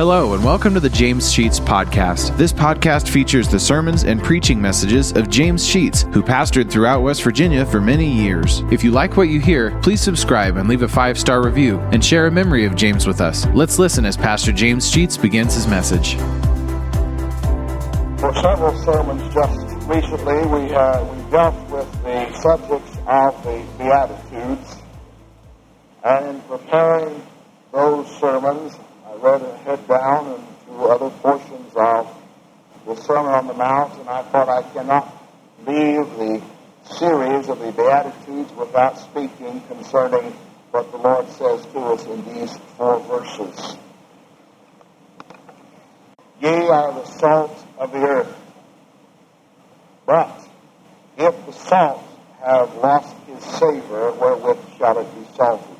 Hello, and welcome to the James Sheets Podcast. This podcast features the sermons and preaching messages of James Sheets, who pastored throughout West Virginia for many years. If you like what you hear, please subscribe and leave a five star review and share a memory of James with us. Let's listen as Pastor James Sheets begins his message. For several sermons just recently, we, uh, we dealt with the subjects of the Beatitudes. And in preparing those sermons, I head down and through other portions of the Sermon on the Mount, and I thought I cannot leave the series of the Beatitudes without speaking concerning what the Lord says to us in these four verses. Ye are the salt of the earth. But if the salt have lost his savor, wherewith shall it be salted?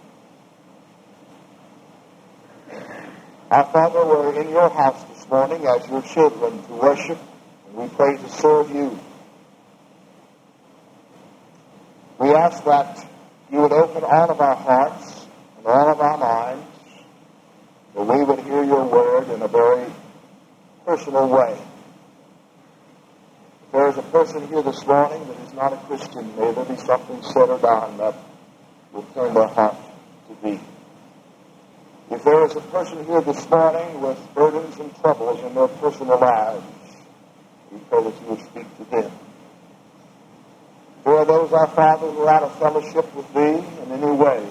Our Father, we're in your house this morning as your children to worship, and we pray to serve you. We ask that you would open all of our hearts and all of our minds, that we would hear your word in a very personal way. If there is a person here this morning that is not a Christian, may there be something said or done that will turn their heart to thee. If there is a person here this morning with burdens and troubles in their personal lives, we pray that you would speak to them. Are those, our Father, who are out of fellowship with Thee in any way.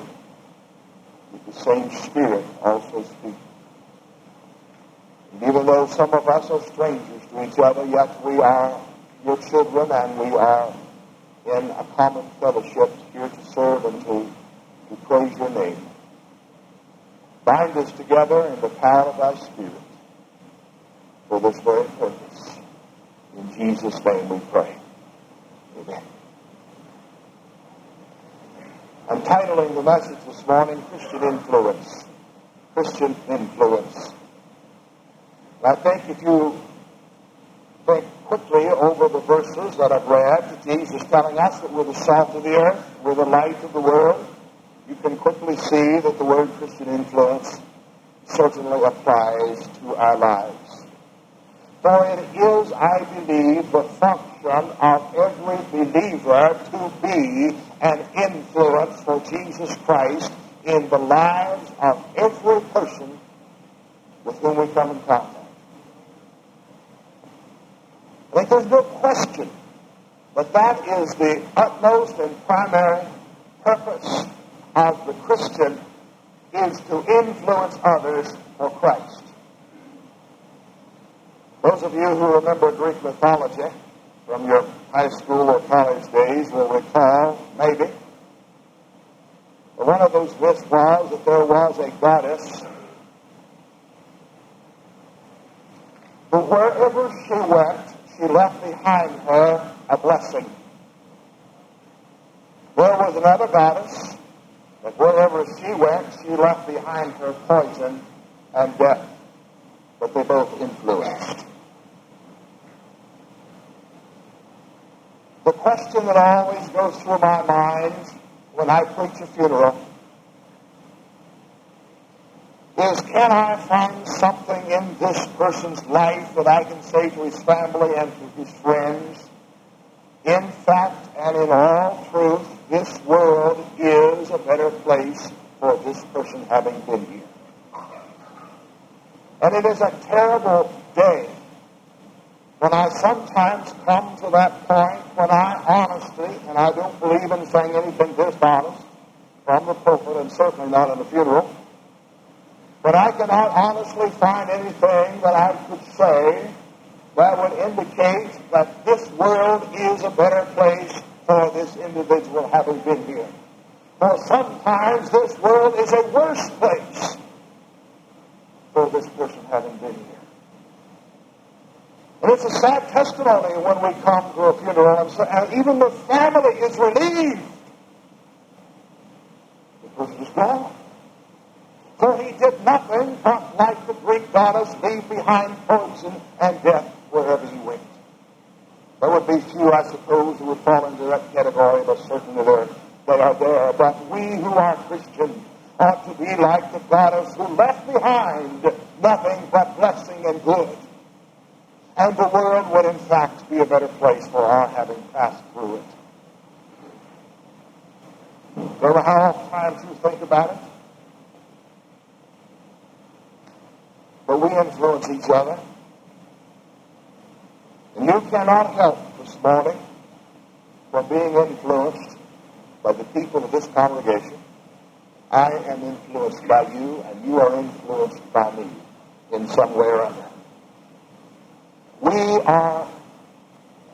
With the same Spirit also speak. And even though some of us are strangers to each other, yet we are your children and we are in a common fellowship here to serve and to, to praise your name. Bind us together in the power of thy Spirit for this very purpose. In Jesus' name we pray. Amen. I'm titling the message this morning Christian Influence. Christian Influence. And I think if you think quickly over the verses that I've read, Jesus telling us that we're the salt of the earth, we're the light of the world, you can quickly see that the word Christian influence certainly applies to our lives. For it is, I believe, the function of every believer to be an influence for Jesus Christ in the lives of every person with whom we come in contact. I think there's no question but that is the utmost and primary purpose of the Christian is to influence others for Christ. Those of you who remember Greek mythology from your high school or college days will recall, maybe, one of those myths was that there was a goddess who, wherever she went, she left behind her a blessing. There was another goddess that wherever she went, she left behind her poison and death. But they both influenced. The question that always goes through my mind when I preach a funeral is can I find something in this person's life that I can say to his family and to his friends? In fact and in all truth, this world is a better place for this person having been here. And it is a terrible day when I sometimes come to that point when I honestly, and I don't believe in saying anything dishonest from the pulpit and certainly not in a funeral, but I cannot honestly find anything that I could say that would indicate that this world is a better place for this individual having been here. For sometimes this world is a worse place for this person having been here. And it's a sad testimony when we come to a funeral and, so, and even the family is relieved. Because he's gone. For he did nothing but, like the Greek goddess, leave behind poison and death wherever he went. There would be few, I suppose, who would fall into that category, but certainly there, they are there. But we who are Christians ought to be like the goddess who left behind nothing but blessing and good. And the world would, in fact, be a better place for our having passed through it. Remember how times you think about it? But we influence each other. You cannot help this morning from being influenced by the people of this congregation. I am influenced by you, and you are influenced by me in some way or other. We are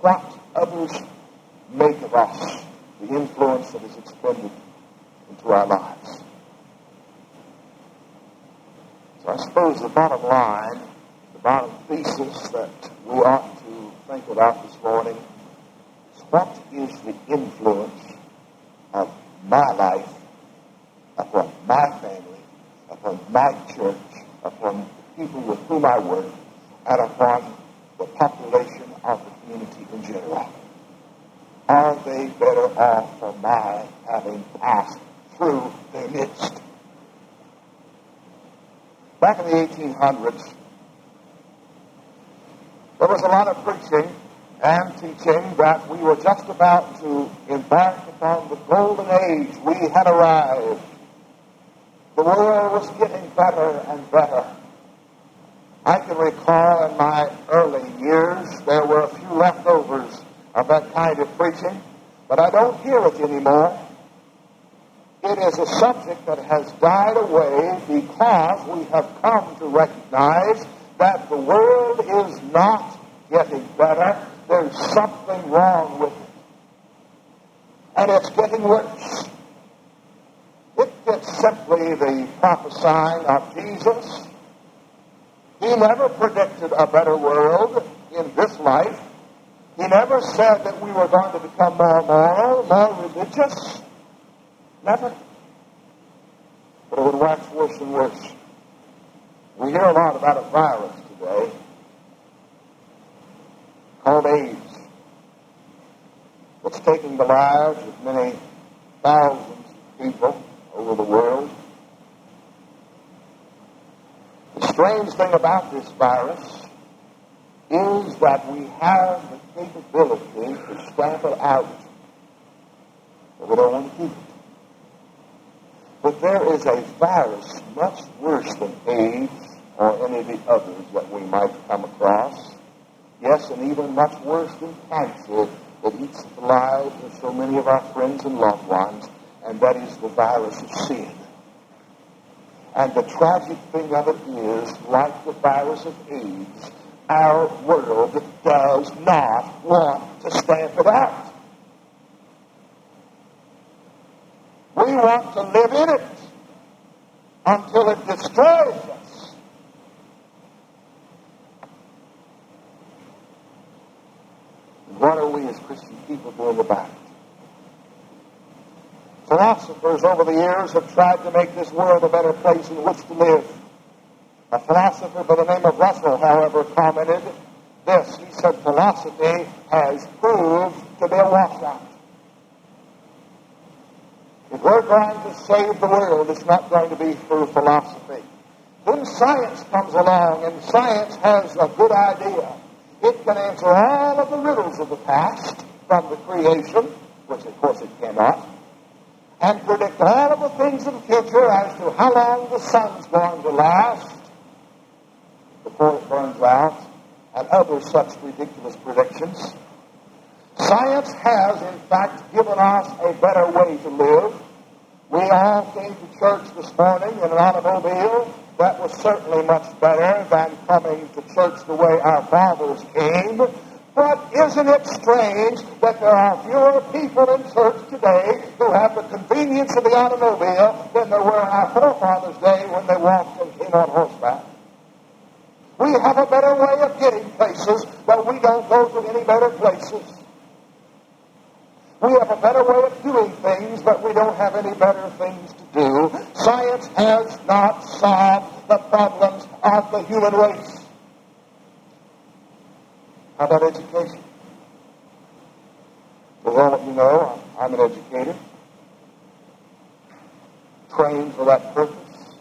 what others make of us, the influence that is expended into our lives. So I suppose the bottom line, the bottom thesis that we ought think about this morning is what is the influence of my life upon my family, upon my church, upon the people with whom I work, and upon the population of the community in general. Are they better off for my having passed through their midst? Back in the 1800s, there was a lot of preaching and teaching that we were just about to embark upon the golden age. We had arrived. The world was getting better and better. I can recall in my early years there were a few leftovers of that kind of preaching, but I don't hear it anymore. It is a subject that has died away because we have come to recognize that the world is not getting better. There's something wrong with it. And it's getting worse. It gets simply the prophesying of Jesus he never predicted a better world in this life. He never said that we were going to become more moral, more religious. Never. But it would wax worse and worse. We hear a lot about a virus today called AIDS. It's taking the lives of many thousands of people over the world. The strange thing about this virus is that we have the capability to stamp it out, but we don't want to keep it. But there is a virus much worse than AIDS or any of the others that we might come across. Yes, and even much worse than cancer that eats the lives of so many of our friends and loved ones, and that is the virus of sin. And the tragic thing of it is, like the virus of AIDS, our world does not want to stamp it out. We want to live in it until it destroys us. What are we as Christian people doing about it? Philosophers over the years have tried to make this world a better place in which to live. A philosopher by the name of Russell, however, commented this. He said, philosophy has proved to be a washout. If we're going to save the world, it's not going to be through philosophy. Then science comes along, and science has a good idea. It can answer all of the riddles of the past from the creation, which of course it cannot and predict all of the things of the future as to how long the sun's going to last before it burns out, and other such ridiculous predictions. Science has, in fact, given us a better way to live. We all came to church this morning in an automobile. That was certainly much better than coming to church the way our fathers came. But isn't it strange that there are fewer people in church today who have the convenience of the automobile than there were our forefathers' day when they walked and came on horseback? We have a better way of getting places, but we don't go to any better places. We have a better way of doing things, but we don't have any better things to do. Science has not solved the problems of the human race. How about education? As all of you know, I'm an educator, trained for that purpose.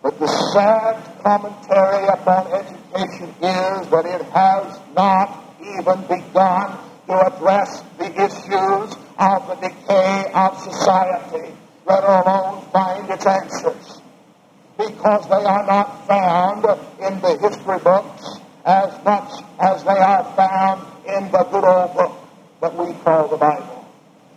But the sad commentary upon education is that it has not even begun to address the issues of the decay of society, let alone find its answers. Because they are not found in the history books as much as they are found in the good old book that we call the Bible.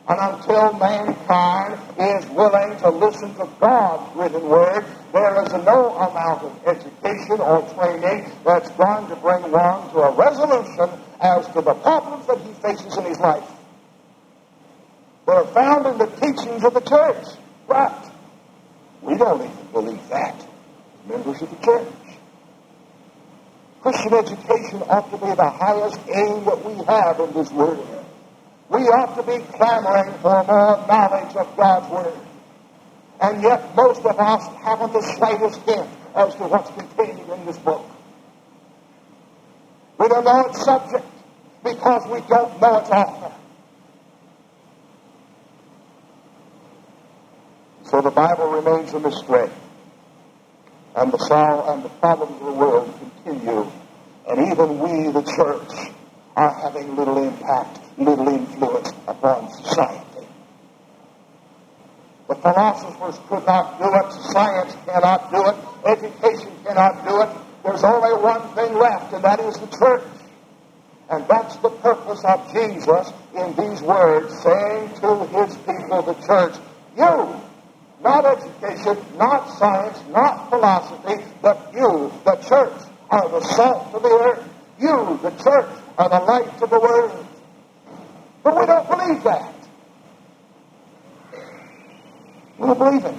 And until mankind is willing to listen to God's written word, there is no amount of education or training that's going to bring one to a resolution as to the problems that he faces in his life. They're found in the teachings of the church. But we don't even believe that, members of the church. Christian education ought to be the highest aim that we have in this world. We ought to be clamoring for more knowledge of God's Word. And yet most of us haven't the slightest hint as to what's contained in this book. We don't know its subject because we don't know its author. So the Bible remains a mystery. And the sorrow and the problems of the world continue. And even we, the church, are having little impact, little influence upon society. The philosophers could not do it, science cannot do it, education cannot do it. There's only one thing left, and that is the church. And that's the purpose of Jesus in these words, saying to his people, the church, you, not education, not science, not philosophy, but you, the church, are the salt of the earth. You, the church, are the light of the world. But we don't believe that. We don't believe it.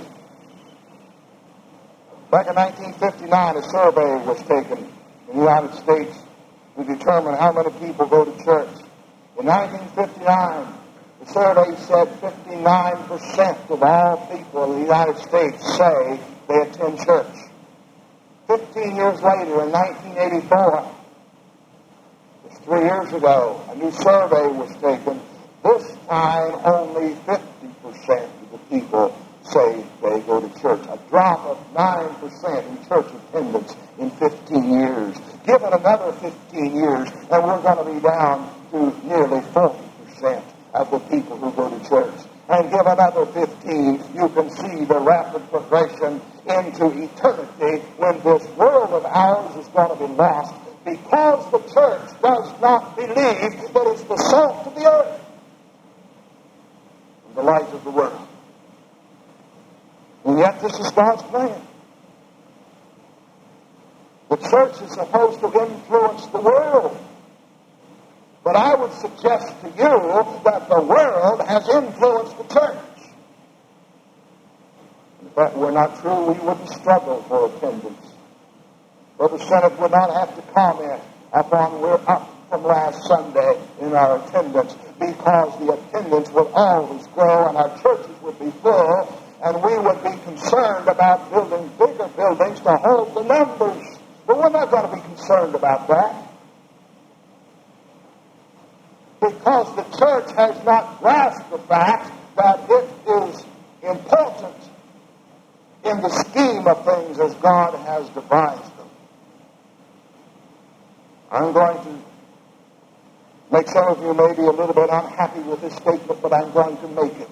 Back in 1959, a survey was taken in the United States to determine how many people go to church. In 1959, the survey said 59% of all people in the United States say they attend church. 15 years later, in 1984, just three years ago, a new survey was taken. This time, only 50% of the people say they go to church. A drop of 9% in church attendance in 15 years. Give it another 15 years, and we're going to be down to nearly 40% of the people who go to church. And give another 15, you can see the rapid progression into eternity when this world of ours is going to be lost because the church does not believe that it's the salt of the earth and the light of the world. And yet this is God's plan. The church is supposed to influence the world. But I would suggest to you that the world has influenced the church. If that were not true, we wouldn't struggle for attendance. Brother Senate would not have to comment upon we're up from last Sunday in our attendance because the attendance would always grow and our churches would be full and we would be concerned about building bigger buildings to hold the numbers. But we're not going to be concerned about that. Because the church has not grasped the fact that it is important in the scheme of things as God has devised them. I'm going to make some of you maybe a little bit unhappy with this statement, but I'm going to make it.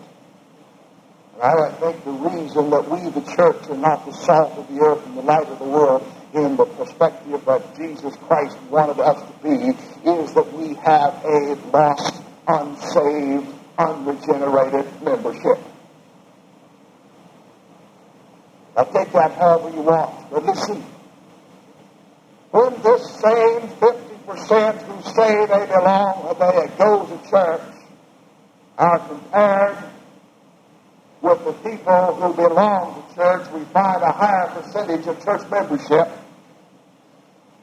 I think the reason that we, the church, are not the salt of the earth and the light of the world in the perspective that Jesus Christ wanted us to be is that we have a lost, unsaved, unregenerated membership. Now take that however you want. But listen, when this same 50% who say they belong, or they go to church, are compared with the people who belong to church, we find a higher percentage of church membership.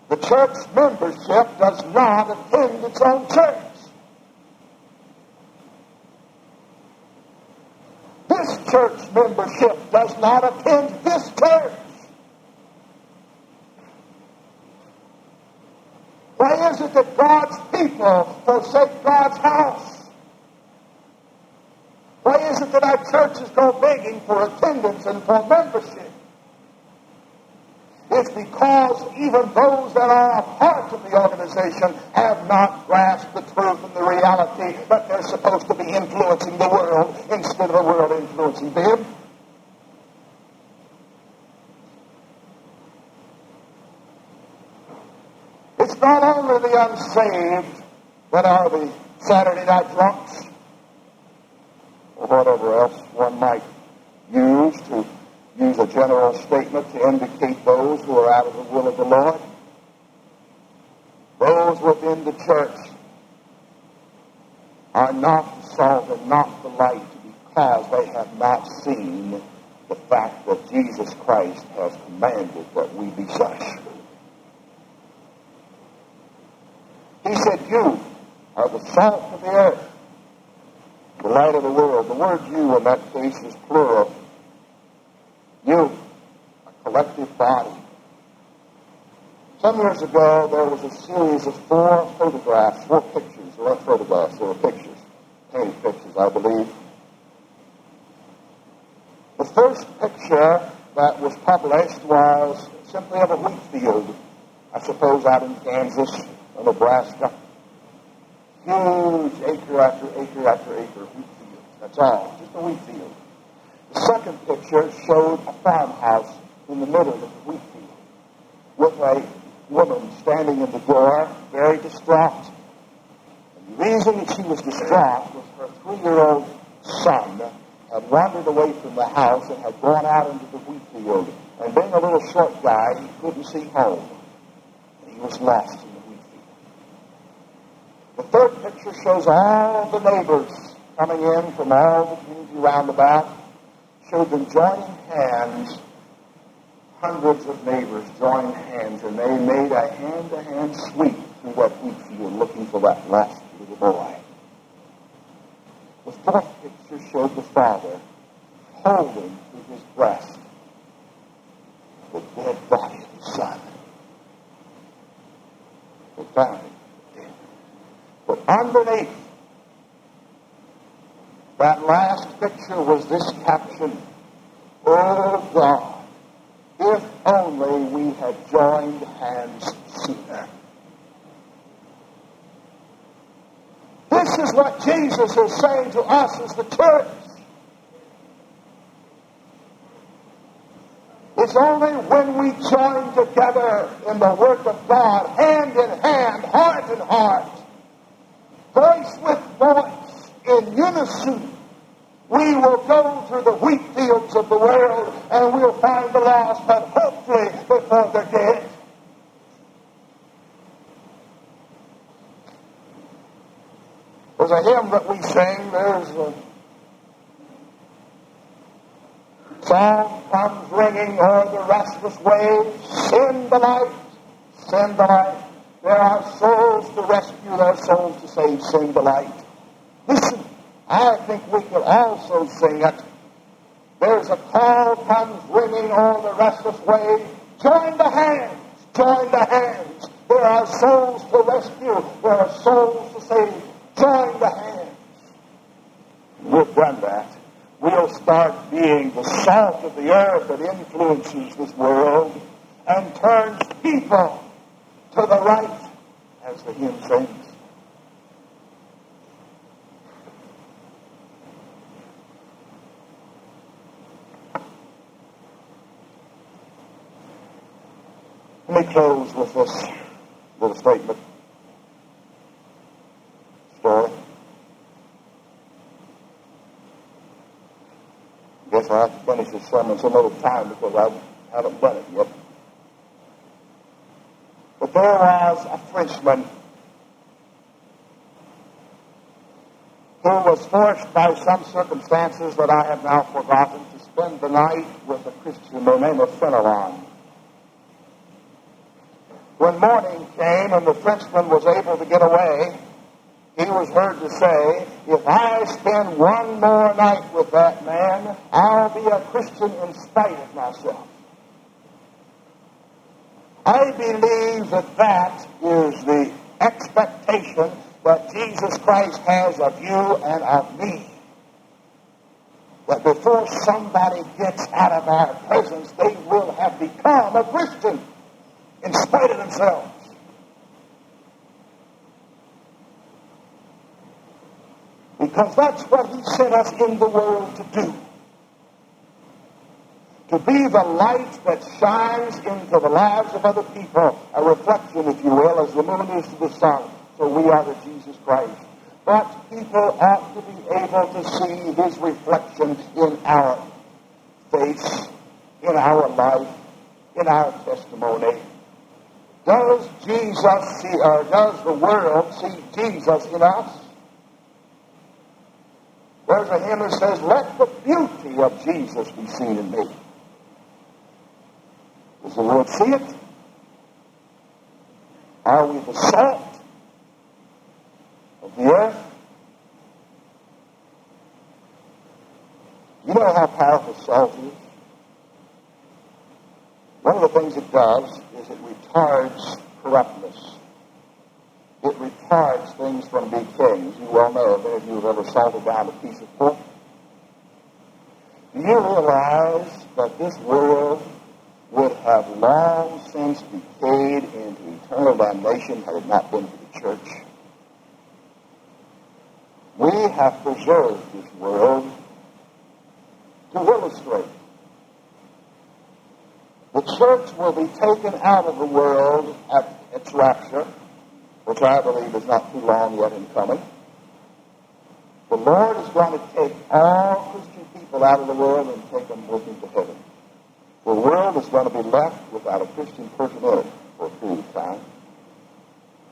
The church membership does not attend its own church. This church membership does not attend this church. Why is it that God's people forsake God's house? Why is it that our churches go begging for attendance and for membership? It's because even those that are a part of the organization have not grasped the truth and the reality that they're supposed to be influencing the world instead of the world influencing them. It's not only the unsaved that are the Saturday night drunks or whatever else one might use to use a general statement to indicate those who are out of the will of the Lord. Those within the church are not the salt and not the light because they have not seen the fact that Jesus Christ has commanded that we be such. He said, You are the salt of the earth, the light of the world. The word you in that case is plural you, a collective body. Some years ago, there was a series of four photographs, four pictures. There weren't photographs, there were pictures, painted pictures, I believe. The first picture that was published was simply of a wheat field, I suppose out in Kansas or Nebraska. Huge acre after acre after acre of wheat field. That's all, just a wheat field. The second picture showed a farmhouse in the middle of the wheat field with a woman standing in the door, very distraught. And the reason that she was distraught was her three-year-old son had wandered away from the house and had gone out into the wheat field. And being a little short guy, he couldn't see home. And he was lost in the wheat field. The third picture shows all the neighbors coming in from all the community roundabout showed them joining hands, hundreds of neighbors joined hands, and they made a hand-to-hand sweep through what wheat field looking for that last little boy. The fourth picture showed the father holding to his breast the dead body of his son. The dead. But underneath that last picture was this caption, Oh God, if only we had joined hands sooner. This is what Jesus is saying to us as the church. It's only when we join together in the work of God, hand in hand, heart in heart, voice with voice, in unison, we will go through the wheat fields of the world and we'll find the lost, but hopefully before they're dead. There's a hymn that we sing. There's a song comes ringing o'er the restless waves. Send the light, send the light. There are souls to rescue, there are souls to save. Send the light. Listen, I think we could also sing it. There's a call comes ringing on the restless way. Join the hands, join the hands. There are souls to rescue, there are souls to save. Join the hands. We've done that. We'll start being the salt of the earth that influences this world and turns people to the right, as the hymn sings. Let me close with this little statement. Story. Guess I have to finish this sermon some other time because I haven't done it yet. Was a Frenchman who was forced by some circumstances that I have now forgotten to spend the night with a Christian by the name of Fenelon. When morning came and the Frenchman was able to get away, he was heard to say, If I spend one more night with that man, I'll be a Christian in spite of myself. I believe that that is the expectation that Jesus Christ has of you and of me. That before somebody gets out of our presence, they will have become a Christian in spite of themselves. Because that's what he sent us in the world to do. To be the light that shines into the lives of other people, a reflection, if you will, as the moon is to the sun. So we are to Jesus Christ. But people ought to be able to see his reflection in our face, in our life, in our testimony. Does Jesus see, or does the world see Jesus in us? There's a hymn that says, Let the beauty of Jesus be seen in me. Does the world see it? Are we the salt of the earth? You know how powerful salt is? One of the things it does is it retards corruptness. It retards things from decaying. You well know, if any of you have ever salted down a piece of pork. Do you realize that this world would have long since decayed into eternal damnation had it not been for the church? We have preserved this world to illustrate. The church will be taken out of the world at its rapture, which I believe is not too long yet in coming. The Lord is going to take all Christian people out of the world and take them with him to heaven. The world is going to be left without a Christian it for a period of time.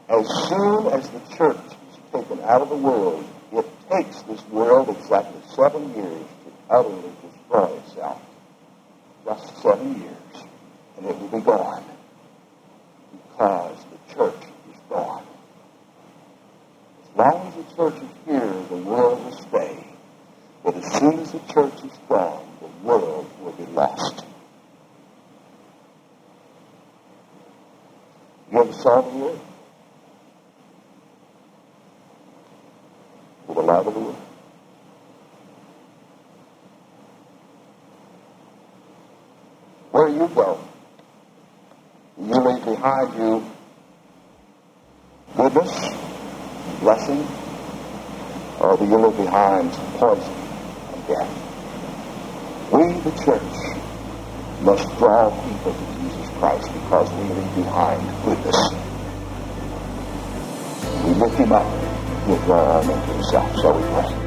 As soon as the church is taken out of the world, it takes this world exactly seven years to utterly destroy itself. Just seven years, and it will be gone because the church is gone. As long as the church is here, the world will stay. But as soon as the church is gone, the world will be lost. Ever saw the world? For the of world? Where you go, you leave behind you goodness, blessing, or do you leave behind poison and death? We, the church, must draw people to Jesus Christ because we leave behind goodness. We lift him up, he'll draw them into himself. So we pray.